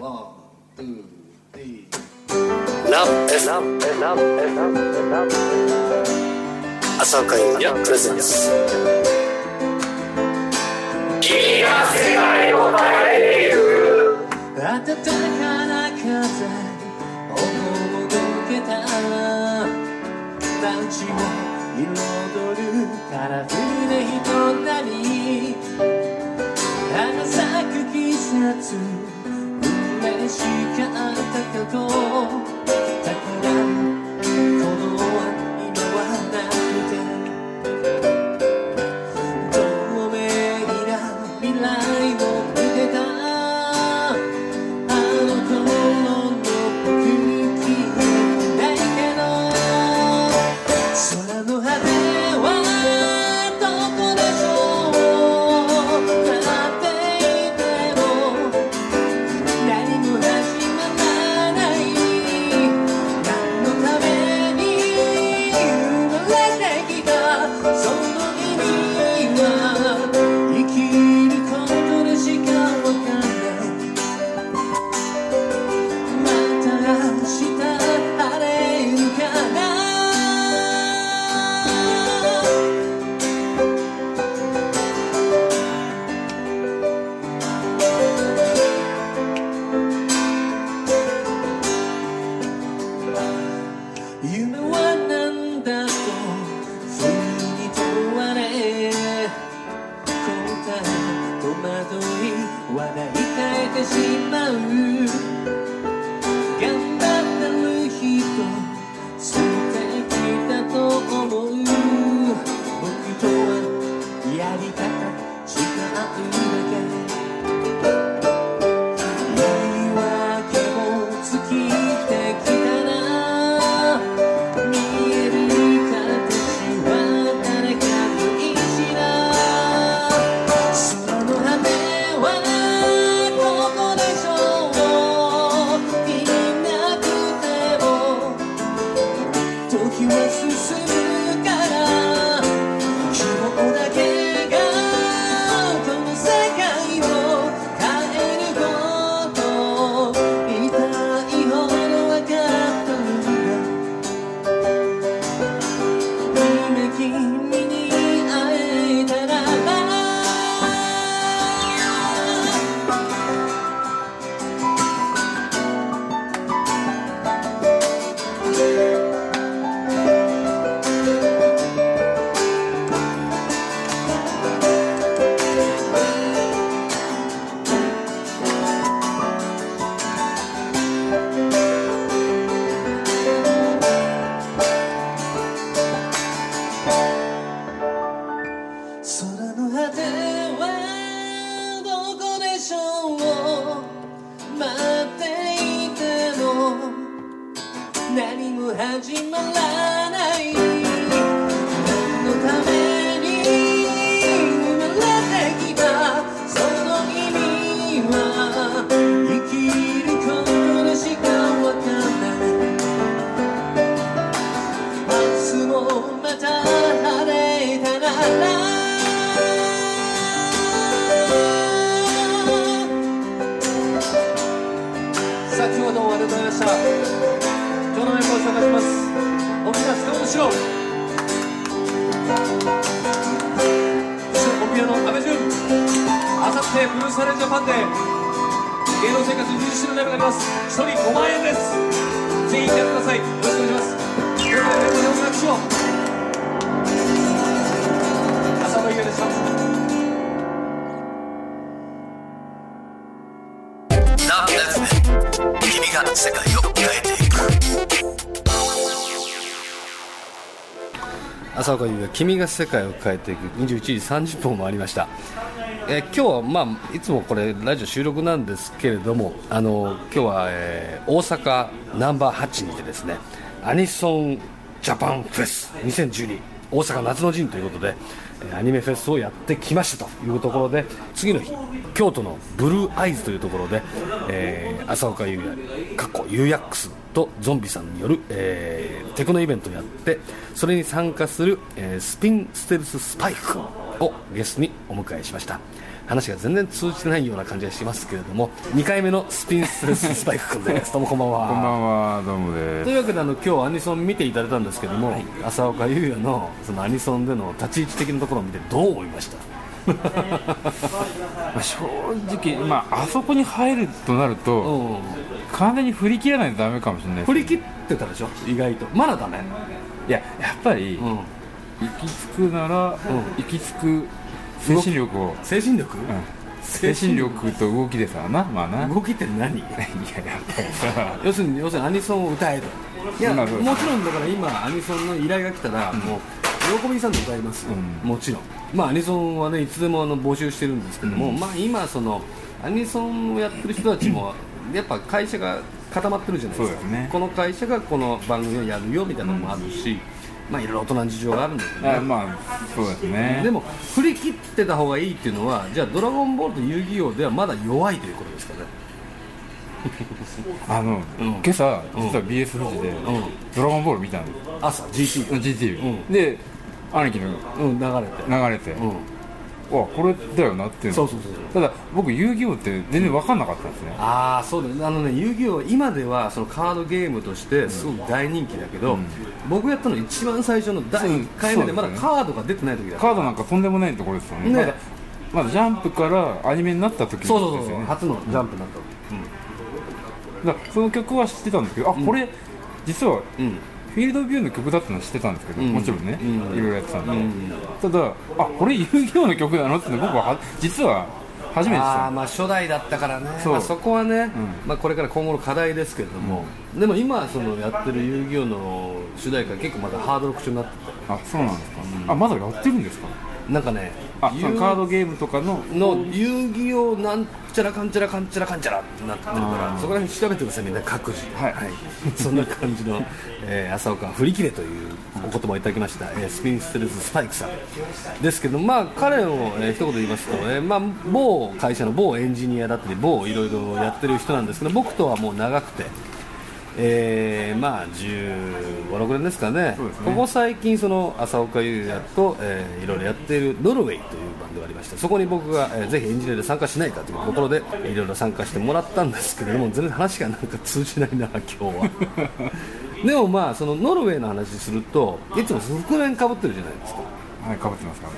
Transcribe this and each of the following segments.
One, two, three Love F Love F Love F Love F ラブ朝岡優也プレゼンツ君が世界を変える。暖かな風を届けた街を彩る。カラフルな人。波花咲く季節。しかった過去全員いてください。よろしくお願いします。ということでメンバーでお願いしましょう浅野優でしたラブ F 君が世界。朝岡優也君が世界を変えていく。21時30分もありました、えー今日は、まあ、いつもこれラジオ収録なんですけれどもあの今日は、えー大阪ナンバー8にてですねアニソンジャパンフェス2012大阪夏の陣ということで、アニメフェスをやってきましたというところで次の日京都のブルーアイズというところで、えー浅岡優也かっこ UX とゾンビさんによる、えーテクノイベントをやってそれに参加する、えースピンステルススパイクをゲストにお迎えしました。話が全然通じてないような感じがしますけれども2回目のスピンスレススパイク君です。どうもこんばんは。こんばんは、どうもです。というわけであの今日アニソン見ていただいたんですけども、浅岡優也のそのアニソンでの立ち位置的なところを見てどう思いました？まあ、正直、まあ、あそこに入るとなると、うん。完全に振り切らないとダメかもしれないです振り切ってたでしょ？意外と。まだダメ？いや、やっぱり、うん。行き着くなら、行き着く精神力を、精神力、うん。精神力。と動きでさな、まあな。いや、動きって何？やっぱりさ、要するに要するにアニソンを歌えと。いやもちろんだから今アニソンの依頼が来たら、もう喜びさんで歌いますもちろんまあアニソンはねいつでもあの募集してるんですけども、うん。まあ今そのアニソンをやってる人たちもやっぱ会社が固まってるじゃないですか。ね。この会社がこの番組をやるよみたいなのもあるし、まあいろいろ大人の事情があるんだけどね。あまあ、そうですね。でも振り切ってた方がいいっていうのはじゃあ「ドラゴンボール」と「遊戯王」ではまだ弱いということですかね。あの、うん。今朝、うん。実は BS 富士で、ん。ドラゴンボール見たんです。朝 GT GT、うん。で、兄貴のうん流れて。流れて、うん。わこれだよなっていうの。そうそうそうただ僕遊戯王って全然分かんなかったんですね、ああそうだね。あのね遊戯王は今ではそのカードゲームとしてすごく大人気だけど、うん。僕やったの一番最初の第1回目でまだカードが出てない時だカードなんかとんでもないところですよね。ね。まだまだジャンプからアニメになった時ですそうよね。そうそうそう初のジャンプになった時。だからその曲は知ってたんですけどあこれ、実はうん、うんフィールドビューの曲だったのは知ってたんですけど、うん。もちろんね、うん。いろいろやってたんで、うん。ただあこれ遊戯王の曲なのって僕はは実は初めてあーまあ初代だったからね。そう。まあ、そこはね、うん。まあ、これから今後の課題ですけれども、でも今そのやってる遊戯王の主題歌結構まだハードロック調になってあそうなんですか、あまだやってるんですか？てなんかねあそのカードゲームとかのの遊戯王なんちゃらかんちゃらかんちゃらかんちゃらってなってるからそこら辺調べてくださいみんな各自。はい。そんな感じの、えー、浅岡振り切れというお言葉をいただきました、えースピンステルズスパイクさんですけどまあ彼を、えー一言で言いますと、えーまあ、某会社の某エンジニアだったり某いろいろやってる人なんですけど僕とはもう長くてえーまあ15、6年ですかね。ね。ここ最近、その浅岡優也と、えーいろいろやっているノルウェイというバンドがありましてそこに僕が、えーぜひエンジニアで参加しないかというところでいろいろ参加してもらったんですけれども全然話がなんか通じないな、今日は。でもまあそのノルウェーの話するといつも覆面かぶってるじゃないですかはいかぶってます。か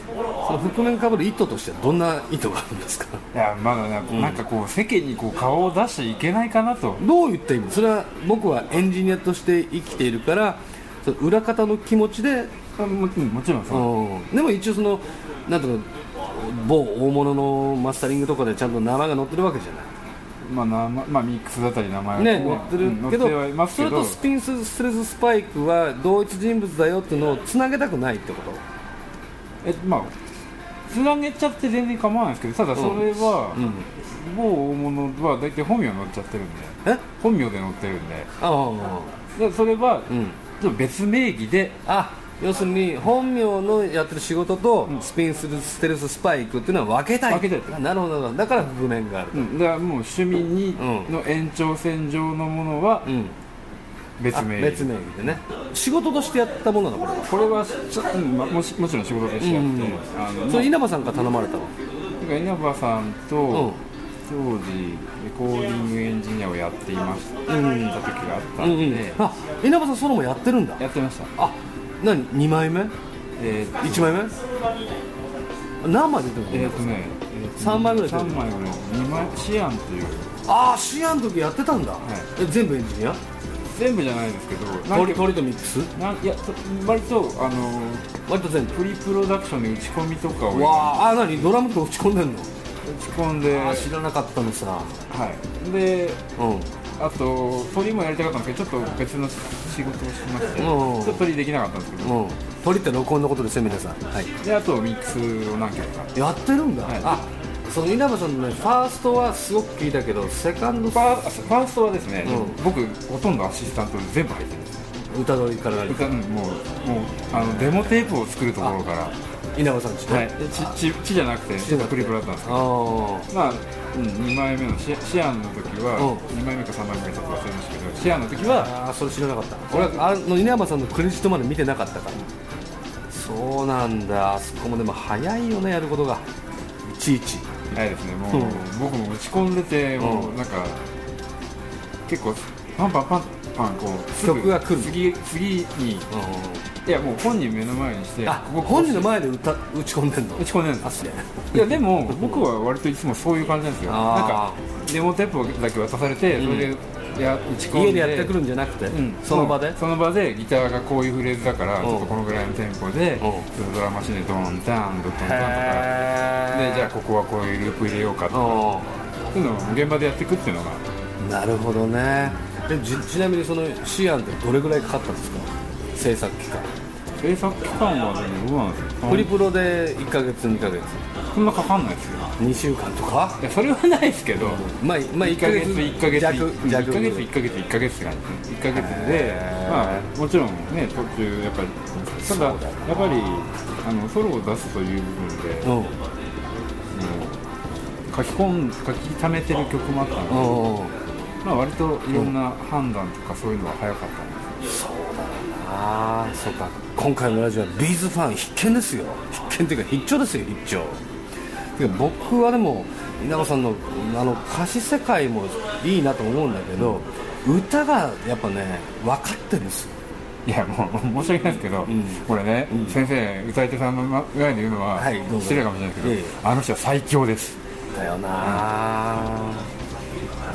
その覆面かぶる意図としてはどんな意図があるんですか？いやまだね、なんかこう世間にこう顔を出しちゃいけないかなと。どういった意味それは僕はエンジニアとして生きているからその裏方の気持ちで。あもうんもちろんそう、うん。でも一応そのなんとか某大物のマスタリングとかでちゃんと名前が載ってるわけじゃない。まあまあ、ミックスだったり名前がね、載ってるうんけど載ってはいますけど。それとスピンススレススパイクは同一人物だよっていうのをつなげたくないってこと？えまあつなげちゃって全然構わないですけどただそれは、うん。某大物は大体本名載っちゃってるんでえ？本名で載ってるんで。ああ。でそれは、うん。ちょっと別名義で。あ要するに本名のやってる仕事とスピンスルステルススパイクっていうのは分けたい。分けたいあなるほど。だから覆面があるうん、だからもう趣味に、うん。の延長線上のものはうん。あ別名。義、別名義でね。仕事としてやったものなのこれは？これはちょ、うんまもしもちろん仕事としてやって、うんあのそれ稲葉さんから頼まれたの？まあ稲葉さんと、うん。当時レコーディングエンジニアをやっていました、うんた時があったうんん。で、あ稲葉さんソロもやってるんだ。やってました。あ何？2枚目？えー、1枚目？何枚出てるの、えー、とね、えーと三枚ぐらい出て3る枚ぐらい。2枚シアンっていう。ああシアンの時やってたんだ、え全部エンジニア？全部じゃないですけど鳥鳥とミックス？なんいやそ割とあの割と全部。プリプロダクションで打ち込みとかをわあ。あ何？ドラムとか打ち込んでんの？打ち込んで。あ知らなかったのさ。はい。でうん。あと鳥もやりたかったんですけどちょっと別の仕事をしましてちうんょっと鳥できなかったんですけど。うん。鳥って録音のことですよ皆さん。はい。であとミックスを何曲か。やってるんだ、はい。あその稲葉さんのねファーストはすごく聞いたけどセカンドファーファーストはですね、うん。僕ほとんどアシスタントで全部入ってるんですね歌取りから歌うんもうもうあのデモテープを作るところから。稲葉さんちと、はい、でちちちじゃなくてちょっとプリプロだったんですけど。あまあ、うん、2枚目のシシアンの時は、うん。2枚目か3枚目かちょっと忘れましたけどシアンの時はああーそれ知らなかった。俺はあの稲葉さんのクレジットまで見てなかったから。そうなんだ。あそこもでも早いよねやることが。いちいちないですね。もう、う。ん僕も打ち込んでてもううなんか結構パンパンパンパンこう曲が来る次次にいやもう本人目の前にしてあ僕本人の前で歌打ち込んでんの？打ち込んでるんですいやでも僕は割といつもそういう感じなんですよ。なんかデモテープだけ渡されてそれでや打ち込んで。家でやってくるんじゃなくて、うん。その場で？その場でギターがこういうフレーズだからん。ちょっとこのぐらいのテンポでドラマシンでドンタンドンタンとか。でじゃあここはこういうループ入れようかとか。そういうのを現場でやっていくっていうのが。なるほどね。でちちなみにそのシアンってどれぐらいかかったんですか？制作期間制作期間はでもどうなんですか？ホリプロで1ヶ月2ヶ月。そんなかかんないですよ。2週間とか？いやそれはないですけど。まあ、まあ、1 1ヶ月1ヶ月弱1弱ヶ月1ヶ月1ヶ月って感じ。1ヶ月でまあもちろんね途中やっぱりただやっぱりあのソロを出すという部分でうん。書き込ん書き溜めてる曲もあったので、まあ、割といろんな判断とかそういうのが早かったんですそうだなあそうか。今回のラジオはビーズファン必見ですよ。必見っていうか必聴ですよ必聴。てか僕はでも稲葉さんのあの歌詞世界もいいなと思うんだけど歌がやっぱね分かってるんですよ。いやもう申し訳ないですけど、ん。これね、うん。先生歌い手さんの前で言うのは、失礼かもしれないですけど、あの人は最強です。だよな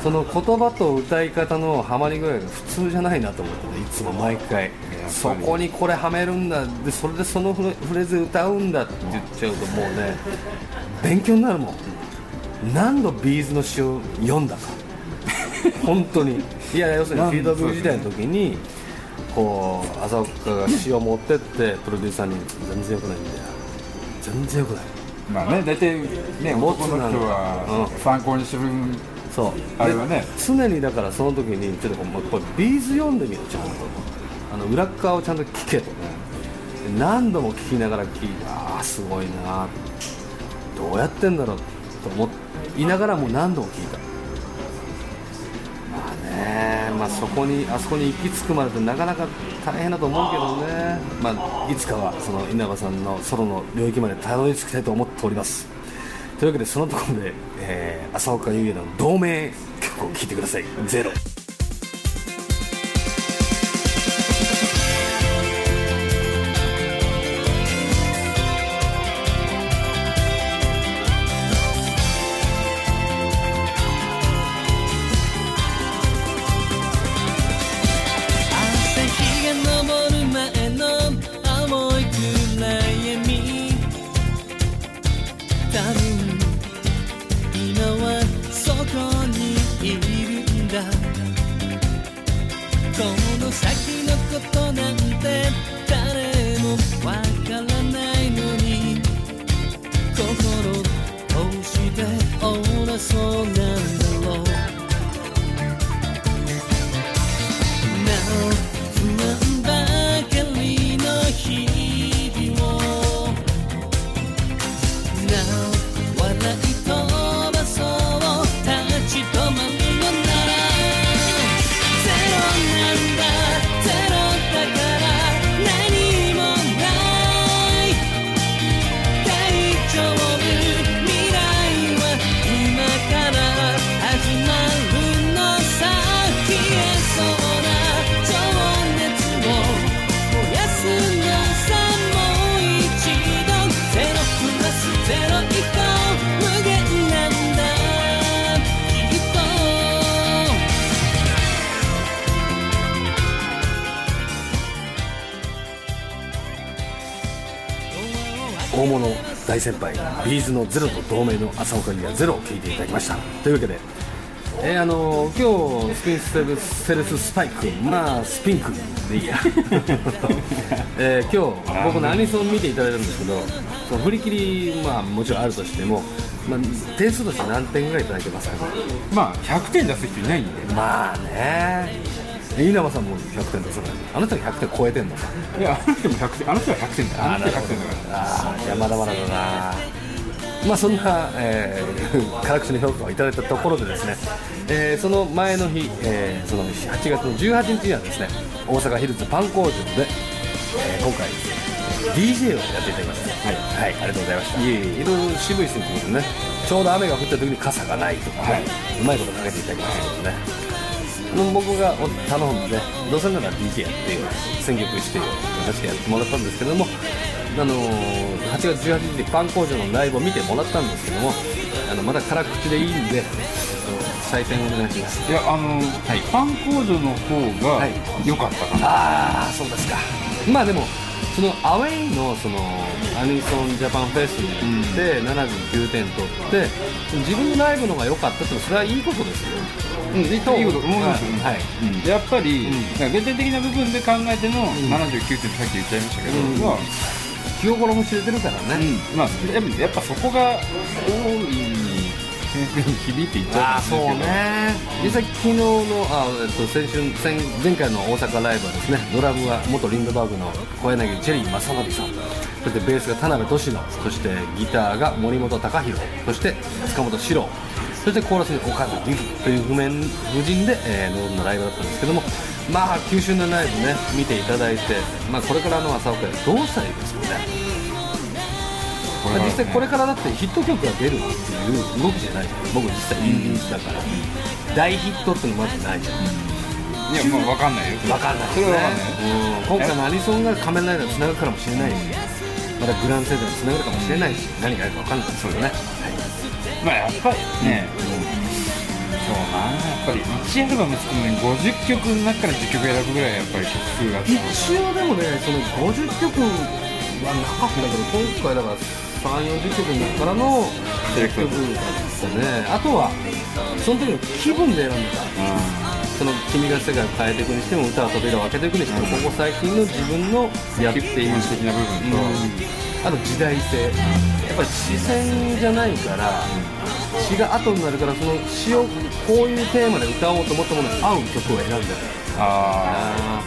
その言葉と歌い方のハマり具合が普通じゃないなと思ってねいつも毎回そこにこれはめるんだ。でそれでそのフレーズ歌うんだって言っちゃうともうね勉強になるもん。何度 B'z の詩を読んだか。本当に。いや要するにフィードブル時代の時にこう浅岡が詩を持ってってプロデューサーに全然よくないんだよ。全然よくない。まあね大体ね男の人はうん。参考にするそう。あれはね。で常にだからその時にちょっとこう B'z 読んでみるちゃんとあの裏側をちゃんと聞けとで何度も聞きながら聞いてああすごいなどうやってんだろうと思いながらも何度も聞いた。まあねまあそこにあそこに行き着くまでってなかなか大変だと思うけどね。まあいつかはその稲葉さんのソロの領域までたどり着きたいと思っております。というわけでそのところで、えー浅岡優也の同名曲を聴いてください「ゼロ。この先のこと大先輩ビーズのゼロと同名の浅岡優也ゼロを聴いていただきました。というわけでえーあのー今日スピンステルステルススパイクまあスピンクでいいや、えー今日僕のアニソン見ていただいたんですけどその振り切りまあもちろんあるとしても、まあ、点数として何点ぐらいいただけますかね？まあ100点出す人いないんで。まあね稲葉さんも100点出すからあなたが100点超えてんの？かいやあの人も100点あの人は100点だあの人は100点だからああいやまだまだだな。まあそんな、えー、辛口の評価をいただいたところでですね、えーその前の日、えーその8月の18日にはですね大阪ヒルズパン工場で、えー今回 DJ をやっていただきましたはい、はい、ありがとうございました。いえいえ。いろいろ渋い選曲でね、ちょうど雨が降った時に傘がないとかね、うまいことかけていただきましたけどね僕が頼んでどうせなら DJ やってよ選曲してよってやってもらったんですけどもあのー8月18日にパン工場のライブを見てもらったんですけどもあのまだ辛口でいいんで、えっと採点お願いします。いやあの、パン工場の方がはい。良かったかな、ああそうですか。まあでもそのアウェイのそのアニソンジャパンフェスに行って79点取って自分のライブの方が良かったってのはそれはいいことですよ。うん、いいこと思いますよ、はい、はい。うんやっぱり、ん。なんか原点的な部分で考えての79点さっき言っちゃいましたけど、うん。まあ気心も知れてるからね、うん。まあ、やっぱやっぱそこが大い響いていっちゃううんですけどね。実際昨日のあ、えっと、先週先前回の大阪ライブはですねドラムは元リンドバーグの小柳チェリー正則さん。そしてベースが田辺俊野そしてギターが森本貴弘そして塚本史郎。そしてコーラスに岡津由紀。という譜面婦人で、えー、臨んだライブだったんですけども。まあ9周年ライブね見ていただいて、まあ、これからの朝岡でどうしたらいいですかねこれはね。実際これからだってヒット曲が出るっていう動きじゃないじゃん。僕実際インディーズだから、大ヒットっていうのまずないじゃん。いやまあ分かんないよ。分かんない。それは分かんないうん。今回のアニソンが仮面ライダーにつながるかもしれないし。またグランドセールにつながるかもしれないし。何があるか分かんないですけどね。まあやっぱりね、そうなやっぱり1アルバム作るのに50曲の中から10曲選ぶぐらいやっぱり曲数が一応でもねその50曲はなかったけど今回だから3 4 0曲の中からの10曲だったね。あとはその時の気分で選んでたその君が世界を変えていくにしても歌は扉を開けていくにしても、ここ最近の自分のやっている的な部分と、あと時代性。やっぱり視線じゃないから詩が後になるからその詩をこういうテーマで歌おうと思ったものに合う曲を選んでるあ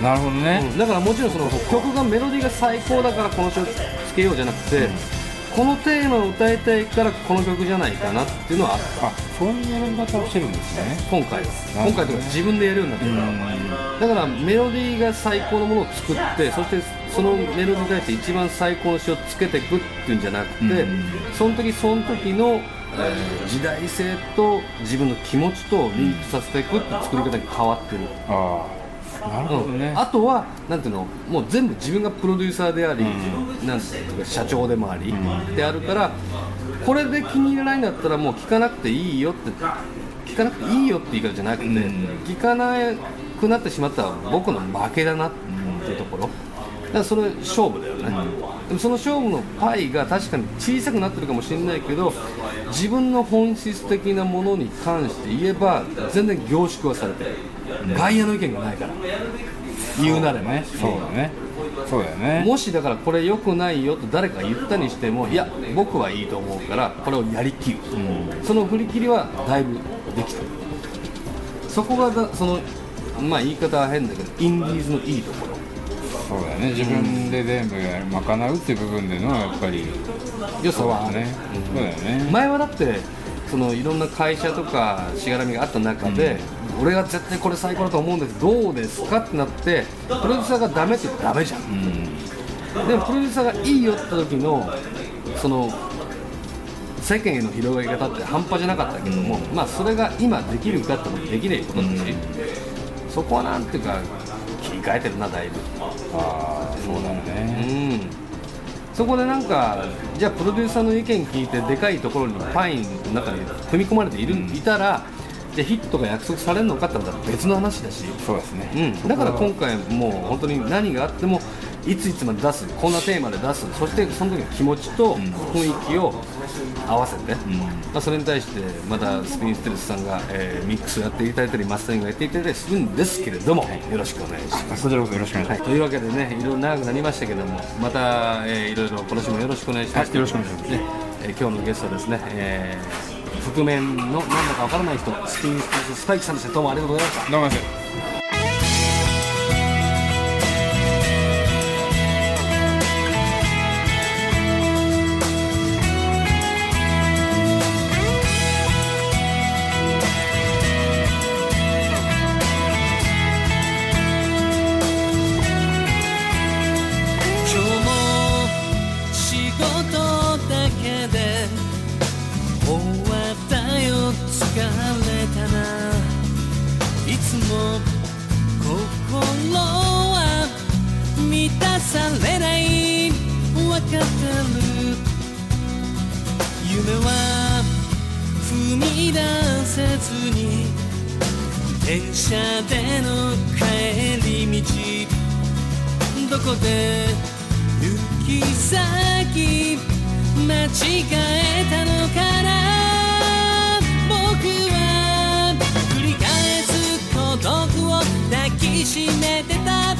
あなるほどね、うん。だからもちろんその曲がメロディーが最高だからこの曲つけようじゃなくて、このテーマを歌いたいからこの曲じゃないかなっていうのはあった。あそういう選び方をしてるんですね。今回は。今回とか自分でやるようになってから。だからメロディーが最高のものを作ってそしてそのメロディーに対して一番最高の詩をつけていくっていうんじゃなくて、うんその時その時の、えー時代性と自分の気持ちとリンクさせていくって作り方に変わってる、ああなるほどね、あとはなんていうのもう全部自分がプロデューサーであり、なんていうか社長でもあり、であるからこれで気に入らないんだったらもう聞かなくていいよって聞かなくていいよって言い方じゃなくて、聞かなくなってしまったら僕の負けだなっていうところ。だからそれ勝負だよね、でもその勝負のパイが確かに小さくなってるかもしれないけど自分の本質的なものに関して言えば全然凝縮はされてる、外野の意見がないから。言うなればね。そうだね。そうだよね。もしだからこれ良くないよと誰かが言ったにしてもいや僕はいいと思うからこれをやりきる、その振り切りはだいぶできてる。そこがだそのまあ言い方は変だけどインディーズのいいところ。そうだよね。自分で全部賄うっていう部分でのやっぱり良さはある。ね、そうだよね。前はだってそのいろんな会社とかしがらみがあった中で、俺が絶対これ最高だと思うんですどうですかってなってプロデューサーがダメってダメじゃん、でもプロデューサーがいいよって時のその世間への広がり方って半端じゃなかったけども、まあそれが今できるかってのもできないことだし、そこはなんていうか切り替えてるなだいぶ。ああそうだよね、うん。そこでなんかじゃあプロデューサーの意見聞いてでかいところにパインの中に踏み込まれている、いたらじゃあヒットが約束されるのかって別の話だし、そうですね、うん、だから今回もう本当に何があってもいついつまで出すこんなテーマで出す。そしてその時の気持ちと雰囲気を合わせて、まあ、それに対してまたスピンステルスさんが、えーミックスをやっていただいたりマスタリングをやっていただいたりするんですけれども、よろしくお願いします。こちらこそよろしくお願いします、はい、というわけでね、いろいろ長くなりましたけども、また、えーいろいろ今年もよろしくお願いします。はいよろしくお願いします。ねえー今日のゲストはですね、えー覆面のなんだかわからない人、スピンステルススパイクさんでした。どうもありがとうございました。どうもです電車での帰り道どこで行き先間違えたのかな？僕は繰り返す孤独を抱きしめてた。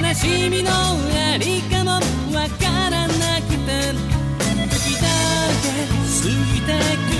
悲しみのありかもわからなくて。時だけ過ぎてく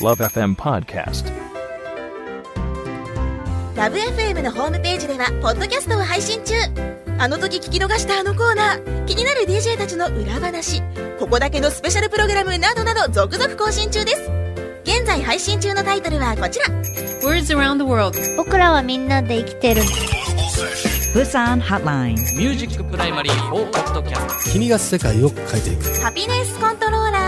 Love FM Podcast. ラブ f m のホームページではポッドキャストを配信中。あの時聞き逃したあのコーナー気になる DJ たちの裏話ここだけのスペシャルプログラムなどなど続々更新中です。現在配信中のタイトルはこちら。Words around the world. 僕らはみんなで生きてる。Busan Hotline ミュージックプライマリー4ポッドキャスト君が世界を変えていく。ハピネスコントローラー